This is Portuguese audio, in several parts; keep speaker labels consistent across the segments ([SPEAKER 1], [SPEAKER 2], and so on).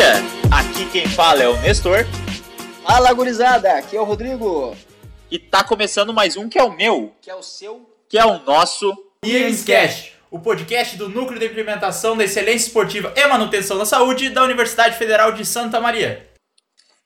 [SPEAKER 1] Maria! Aqui quem fala é o Nestor.
[SPEAKER 2] Fala, gurizada! Aqui é o Rodrigo.
[SPEAKER 1] E tá começando mais um que é o meu,
[SPEAKER 2] Que é o seu.
[SPEAKER 1] que é o nosso.
[SPEAKER 3] IEMSCast, o podcast do Núcleo de Implementação da Excelência Esportiva e Manutenção da Saúde da Universidade Federal de Santa Maria.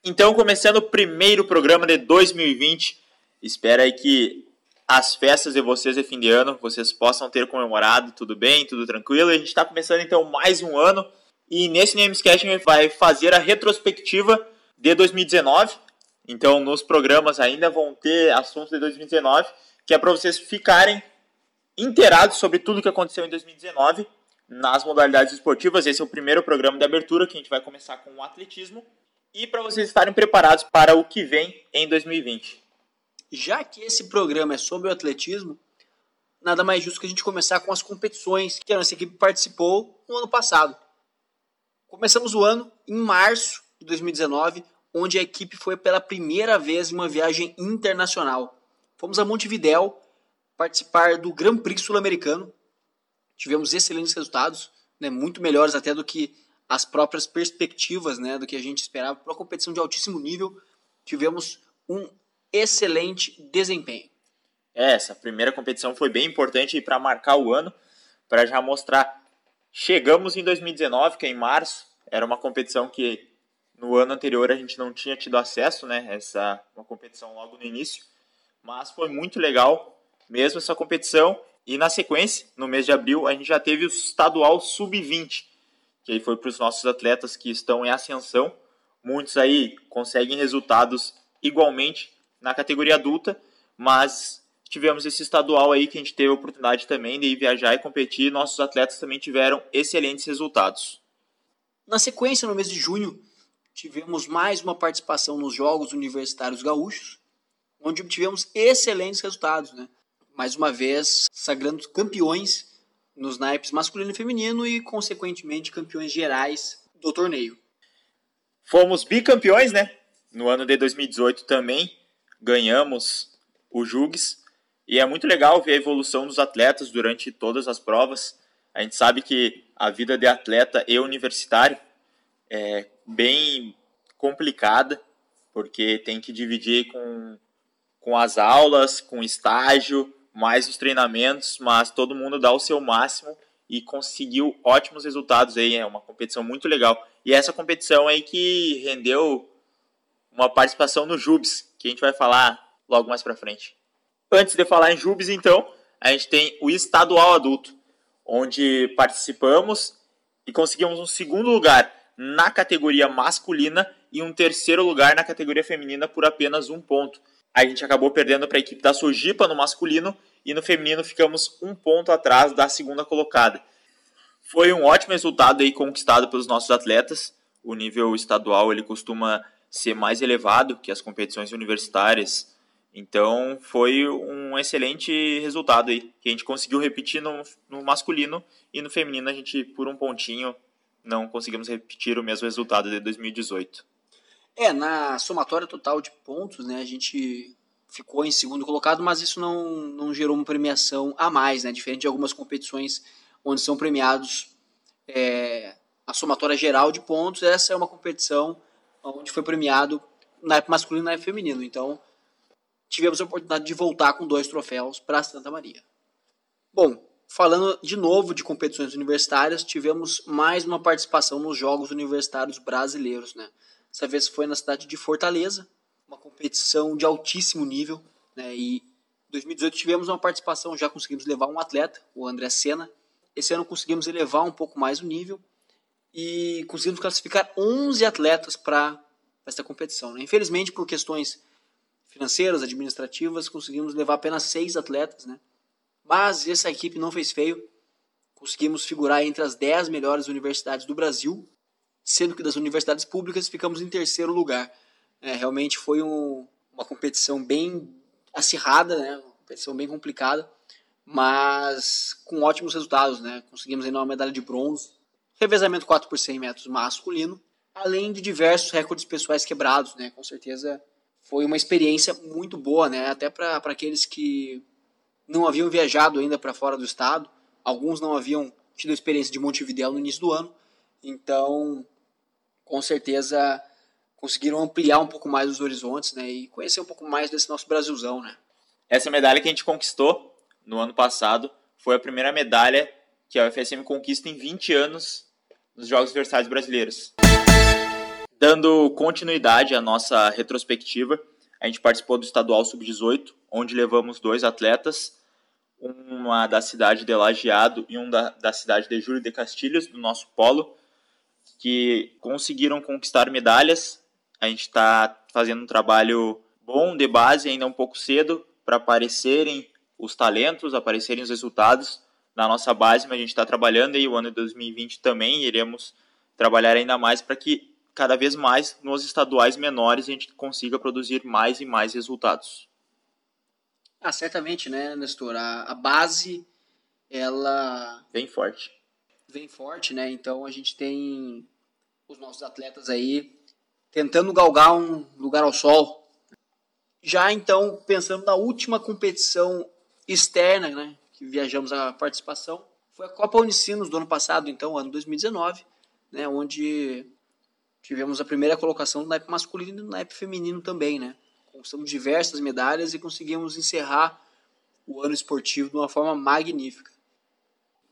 [SPEAKER 1] Então, começando o primeiro programa de 2020. Espero aí que as festas de vocês de fim de ano vocês possam ter comemorado tudo bem, tudo tranquilo. E a gente está começando então mais um ano. E nesse Namescast a gente vai fazer a retrospectiva de 2019. Então, nos programas ainda vão ter assuntos de 2019, que é para vocês ficarem inteirados sobre tudo que aconteceu em 2019 nas modalidades esportivas. Esse é o primeiro programa de abertura que a gente vai começar com o atletismo e para vocês estarem preparados para o que vem em 2020.
[SPEAKER 2] Já que esse programa é sobre o atletismo, nada mais justo que a gente começar com as competições que a nossa equipe participou no ano passado. Começamos o ano em março de 2019, onde a equipe foi pela primeira vez em uma viagem internacional. Fomos a Montevidéu participar do Grand Prix sul-americano. Tivemos excelentes resultados, né, muito melhores até do que as próprias perspectivas né, do que a gente esperava para uma competição de altíssimo nível. Tivemos um excelente desempenho.
[SPEAKER 1] É, essa primeira competição foi bem importante para marcar o ano, para já mostrar. Chegamos em 2019, que é em março, era uma competição que no ano anterior a gente não tinha tido acesso, né? Essa uma competição logo no início, mas foi muito legal mesmo essa competição. E na sequência, no mês de abril, a gente já teve o estadual sub-20, que aí foi para os nossos atletas que estão em ascensão. Muitos aí conseguem resultados igualmente na categoria adulta, mas tivemos esse estadual aí que a gente teve a oportunidade também de ir viajar e competir. Nossos atletas também tiveram excelentes resultados.
[SPEAKER 2] Na sequência, no mês de junho, tivemos mais uma participação nos Jogos Universitários Gaúchos, onde obtivemos excelentes resultados, né? Mais uma vez, sagrando campeões nos naipes masculino e feminino e, consequentemente, campeões gerais do torneio.
[SPEAKER 1] Fomos bicampeões, né? No ano de 2018 também ganhamos o Jugs e é muito legal ver a evolução dos atletas durante todas as provas. A gente sabe que a vida de atleta e universitário é bem complicada, porque tem que dividir com, com as aulas, com estágio, mais os treinamentos, mas todo mundo dá o seu máximo e conseguiu ótimos resultados aí, é uma competição muito legal. E essa competição aí que rendeu uma participação no Jubes, que a gente vai falar logo mais para frente. Antes de falar em Jubes, então, a gente tem o estadual adulto, onde participamos e conseguimos um segundo lugar na categoria masculina e um terceiro lugar na categoria feminina por apenas um ponto. A gente acabou perdendo para a equipe da Sojipa no masculino e no feminino ficamos um ponto atrás da segunda colocada. Foi um ótimo resultado aí conquistado pelos nossos atletas. O nível estadual ele costuma ser mais elevado que as competições universitárias. Então foi um excelente resultado aí, que a gente conseguiu repetir no, no masculino e no feminino a gente, por um pontinho, não conseguimos repetir o mesmo resultado de 2018.
[SPEAKER 2] É, na somatória total de pontos, né, a gente ficou em segundo colocado, mas isso não, não gerou uma premiação a mais, né, diferente de algumas competições onde são premiados é, a somatória geral de pontos, essa é uma competição onde foi premiado na masculino e na feminino, então tivemos a oportunidade de voltar com dois troféus para Santa Maria. Bom, falando de novo de competições universitárias, tivemos mais uma participação nos Jogos Universitários Brasileiros, né? Dessa vez foi na cidade de Fortaleza, uma competição de altíssimo nível, né? E em 2018 tivemos uma participação, já conseguimos levar um atleta, o André Senna. Esse ano conseguimos elevar um pouco mais o nível e conseguimos classificar 11 atletas para esta competição. Né? Infelizmente, por questões financeiras, administrativas, conseguimos levar apenas seis atletas, né? Mas essa equipe não fez feio. Conseguimos figurar entre as 10 melhores universidades do Brasil, sendo que das universidades públicas ficamos em terceiro lugar. É, realmente foi um, uma competição bem acirrada, né? Uma competição bem complicada, mas com ótimos resultados, né? Conseguimos ainda uma medalha de bronze, revezamento 4 por 100 metros masculino, além de diversos recordes pessoais quebrados, né? Com certeza foi uma experiência muito boa, né? Até para aqueles que não haviam viajado ainda para fora do estado, alguns não haviam tido a experiência de Montevideo no início do ano, então com certeza conseguiram ampliar um pouco mais os horizontes, né, e conhecer um pouco mais desse nosso Brasilzão, né.
[SPEAKER 1] Essa medalha que a gente conquistou no ano passado foi a primeira medalha que a UFSM conquista em 20 anos nos Jogos Universitários Brasileiros. Dando continuidade à nossa retrospectiva, a gente participou do Estadual Sub-18, onde levamos dois atletas, uma da cidade de Lajeado e um da, da cidade de Júlio de Castilhos, do nosso polo, que conseguiram conquistar medalhas. A gente está fazendo um trabalho bom de base, ainda um pouco cedo, para aparecerem os talentos, aparecerem os resultados na nossa base, mas a gente está trabalhando e o ano de 2020 também iremos trabalhar ainda mais para que cada vez mais nos estaduais menores a gente consiga produzir mais e mais resultados.
[SPEAKER 2] Ah, certamente, né, Nestor? A, a base, ela...
[SPEAKER 1] Vem forte.
[SPEAKER 2] Vem forte, né? Então a gente tem os nossos atletas aí tentando galgar um lugar ao sol. Já então, pensando na última competição externa, né, que viajamos a participação, foi a Copa Unicinos do ano passado, então, ano 2019, né, onde tivemos a primeira colocação no naipe masculino e no naipe feminino também, né? Conquistamos diversas medalhas e conseguimos encerrar o ano esportivo de uma forma magnífica.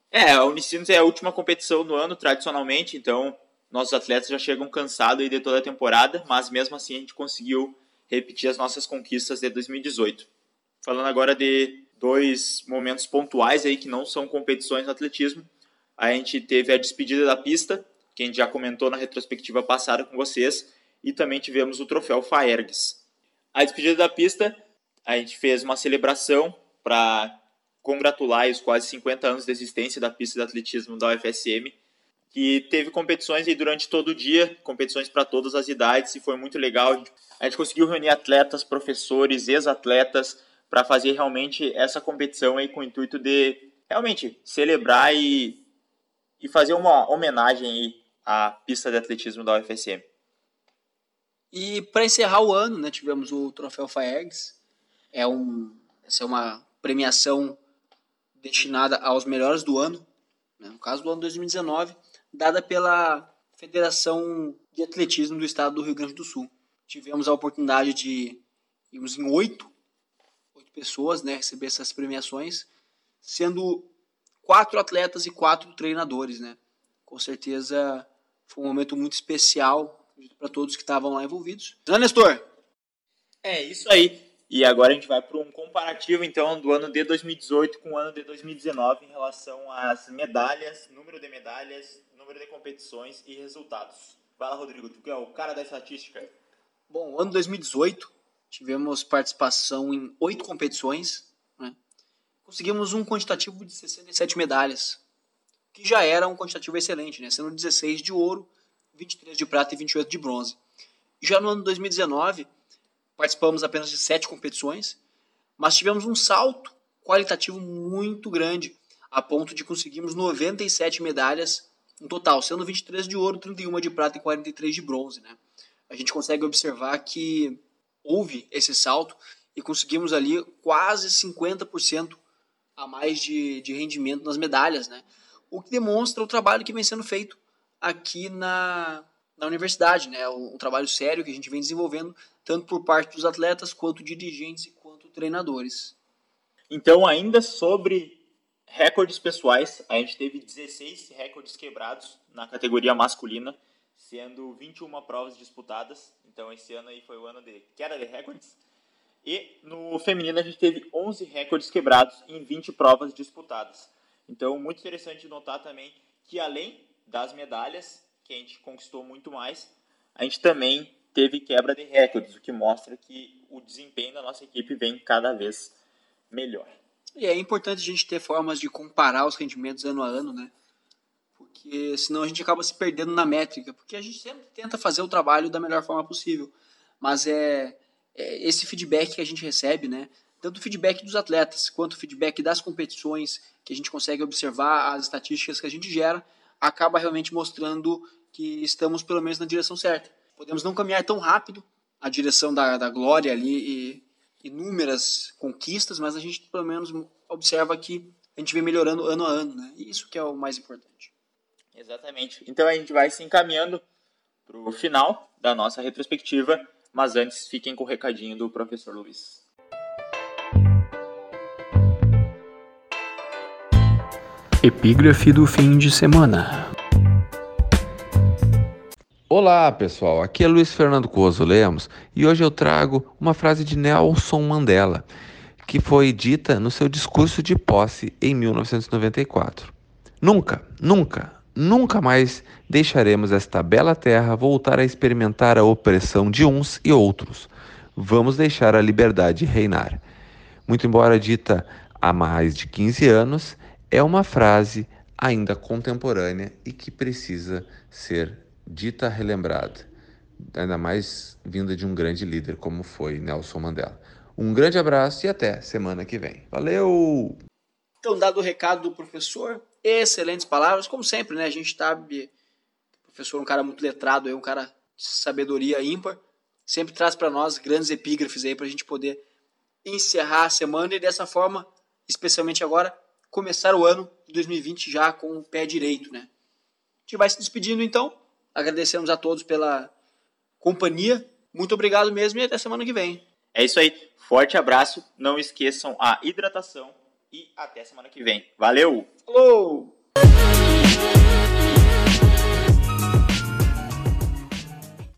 [SPEAKER 1] É, a Unicinos é a última competição do ano, tradicionalmente, então nossos atletas já chegam cansados de toda a temporada, mas mesmo assim a gente conseguiu repetir as nossas conquistas de 2018. Falando agora de dois momentos pontuais aí que não são competições no atletismo, a gente teve a despedida da pista, que a gente já comentou na retrospectiva passada com vocês, e também tivemos o troféu Faergs. A despedida da pista, a gente fez uma celebração para congratular os quase 50 anos de existência da pista de atletismo da UFSM, que teve competições aí durante todo o dia, competições para todas as idades, e foi muito legal. A gente conseguiu reunir atletas, professores, ex-atletas, para fazer realmente essa competição aí com o intuito de realmente celebrar e, e fazer uma homenagem aí a pista de atletismo da UFSM.
[SPEAKER 2] E para encerrar o ano, né, tivemos o Troféu Faergs. É um, essa é uma premiação destinada aos melhores do ano, né, no caso do ano 2019, dada pela Federação de Atletismo do Estado do Rio Grande do Sul. Tivemos a oportunidade de irmos em oito, oito pessoas né, receber essas premiações, sendo quatro atletas e quatro treinadores. Né? Com certeza foi um momento muito especial para todos que estavam lá envolvidos. Não, Nestor?
[SPEAKER 1] É isso aí. E agora a gente vai para um comparativo então do ano de 2018 com o ano de 2019 em relação às medalhas, número de medalhas, número de competições e resultados. Fala, Rodrigo, tu que é o cara da estatística.
[SPEAKER 2] Bom, ano 2018 tivemos participação em oito competições, né? conseguimos um quantitativo de 67 medalhas, que já era um quantitativo excelente, né? sendo 16 de ouro, 23 de prata e 28 de bronze. Já no ano 2019, participamos apenas de sete competições, mas tivemos um salto qualitativo muito grande, a ponto de conseguirmos 97 medalhas no total, sendo 23 de ouro, 31 de prata e 43 de bronze. Né? A gente consegue observar que houve esse salto e conseguimos ali quase 50% a mais de, de rendimento nas medalhas. Né? O que demonstra o trabalho que vem sendo feito aqui na, na universidade, né? Um, trabalho sério que a gente vem desenvolvendo, tanto por parte dos atletas, quanto dirigentes e quanto treinadores.
[SPEAKER 1] Então, ainda sobre recordes pessoais, a gente teve 16 recordes quebrados na categoria masculina, sendo 21 provas disputadas. Então, esse ano aí foi o ano de queda de recordes. E no feminino a gente teve 11 recordes quebrados em 20 provas disputadas. Então, muito interessante notar também que além das medalhas, que a gente conquistou muito mais, a gente também teve quebra de recordes, o que mostra que o desempenho da nossa equipe vem cada vez melhor.
[SPEAKER 2] E é importante a gente ter formas de comparar os rendimentos ano a ano, né? Porque senão a gente acaba se perdendo na métrica, porque a gente sempre tenta fazer o trabalho da melhor forma possível. Mas é, é esse feedback que a gente recebe, né? Tanto o feedback dos atletas quanto o feedback das competições, que a gente consegue observar as estatísticas que a gente gera, acaba realmente mostrando que estamos pelo menos na direção certa. Podemos não caminhar tão rápido a direção da, da glória ali e inúmeras conquistas, mas a gente pelo menos observa que a gente vem melhorando ano a ano, né? Isso que é o mais importante.
[SPEAKER 1] Exatamente. Então a gente vai se encaminhando para o final da nossa retrospectiva, mas antes fiquem com o recadinho do professor Luiz.
[SPEAKER 4] Epígrafe do fim de semana.
[SPEAKER 5] Olá pessoal, aqui é Luiz Fernando Coso Lemos e hoje eu trago uma frase de Nelson Mandela que foi dita no seu discurso de posse em 1994. Nunca, nunca, nunca mais deixaremos esta bela terra voltar a experimentar a opressão de uns e outros. Vamos deixar a liberdade reinar. Muito embora dita há mais de 15 anos, é uma frase ainda contemporânea e que precisa ser dita relembrada, ainda mais vinda de um grande líder como foi Nelson Mandela. Um grande abraço e até semana que vem. Valeu!
[SPEAKER 2] Então, dado o recado do professor, excelentes palavras, como sempre, né? A gente sabe, o professor é um cara muito letrado, é um cara de sabedoria ímpar, sempre traz para nós grandes epígrafes aí para a gente poder encerrar a semana e dessa forma, especialmente agora, começar o ano de 2020 já com o pé direito, né? A gente vai se despedindo então. Agradecemos a todos pela companhia. Muito obrigado mesmo e até semana que vem.
[SPEAKER 1] É isso aí. Forte abraço. Não esqueçam a hidratação e até semana que vem. Valeu!
[SPEAKER 2] Falou!